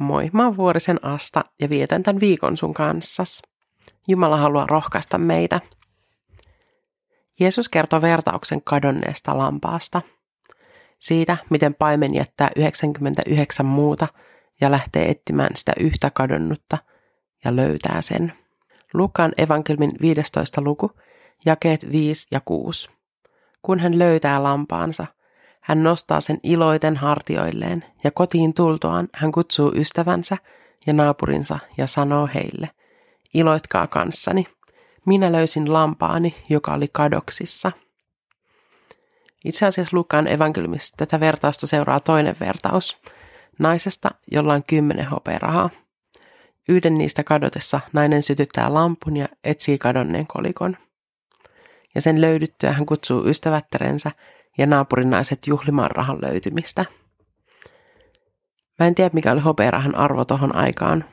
Moi, mä oon Vuorisen Asta ja vietän tämän viikon sun kanssas. Jumala haluaa rohkaista meitä. Jeesus kertoo vertauksen kadonneesta lampaasta. Siitä, miten paimen jättää 99 muuta ja lähtee etsimään sitä yhtä kadonnutta ja löytää sen. Lukan evankelmin 15. luku, jakeet 5 ja 6. Kun hän löytää lampaansa – hän nostaa sen iloiten hartioilleen ja kotiin tultoaan hän kutsuu ystävänsä ja naapurinsa ja sanoo heille, iloitkaa kanssani, minä löysin lampaani, joka oli kadoksissa. Itse asiassa Lukaan evankeliumissa tätä vertausta seuraa toinen vertaus, naisesta, jolla on kymmenen hopearahaa. Yhden niistä kadotessa nainen sytyttää lampun ja etsii kadonneen kolikon. Ja sen löydyttyä hän kutsuu ystävättärensä ja naapurinaiset juhlimaan rahan löytymistä. Mä en tiedä, mikä oli hopearahan arvo tohon aikaan,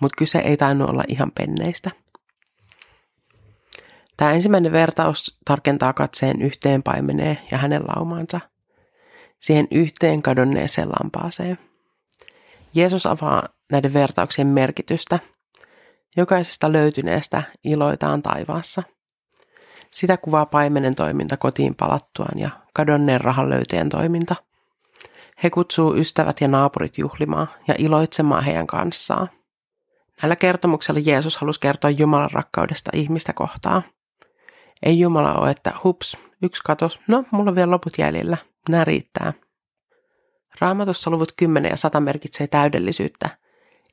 mutta kyse ei tainnut olla ihan penneistä. Tämä ensimmäinen vertaus tarkentaa katseen yhteen paimeneen ja hänen laumaansa, siihen yhteen kadonneeseen lampaaseen. Jeesus avaa näiden vertauksien merkitystä. Jokaisesta löytyneestä iloitaan taivaassa – sitä kuvaa paimenen toiminta kotiin palattuaan ja kadonneen rahan löyteen toiminta. He kutsuu ystävät ja naapurit juhlimaan ja iloitsemaan heidän kanssaan. Näillä kertomuksella Jeesus halusi kertoa Jumalan rakkaudesta ihmistä kohtaa. Ei Jumala ole, että hups, yksi katos, no mulla on vielä loput jäljellä, nämä riittää. Raamatussa luvut 10 ja 100 merkitsee täydellisyyttä,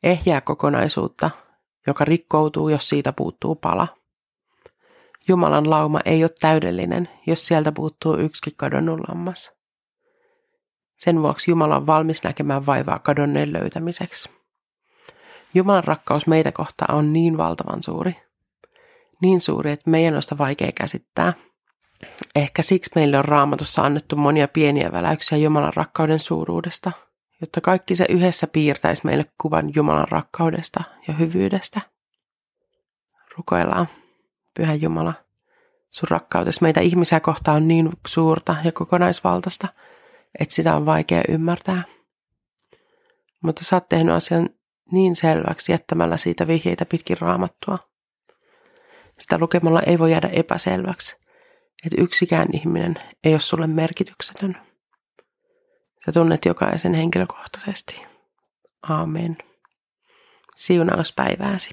ehjää kokonaisuutta, joka rikkoutuu, jos siitä puuttuu pala – Jumalan lauma ei ole täydellinen, jos sieltä puuttuu yksikin kadonnut lammas. Sen vuoksi Jumala on valmis näkemään vaivaa kadonneen löytämiseksi. Jumalan rakkaus meitä kohtaan on niin valtavan suuri. Niin suuri, että meidän on sitä vaikea käsittää. Ehkä siksi meille on raamatussa annettu monia pieniä väläyksiä Jumalan rakkauden suuruudesta, jotta kaikki se yhdessä piirtäisi meille kuvan Jumalan rakkaudesta ja hyvyydestä. Rukoillaan. Pyhä Jumala, sun rakkautesi meitä ihmisiä kohtaan on niin suurta ja kokonaisvaltaista, että sitä on vaikea ymmärtää. Mutta sä oot tehnyt asian niin selväksi jättämällä siitä vihjeitä pitkin raamattua. Sitä lukemalla ei voi jäädä epäselväksi, että yksikään ihminen ei ole sulle merkityksetön. Sä tunnet jokaisen henkilökohtaisesti. Aamen. Siunaus päivääsi.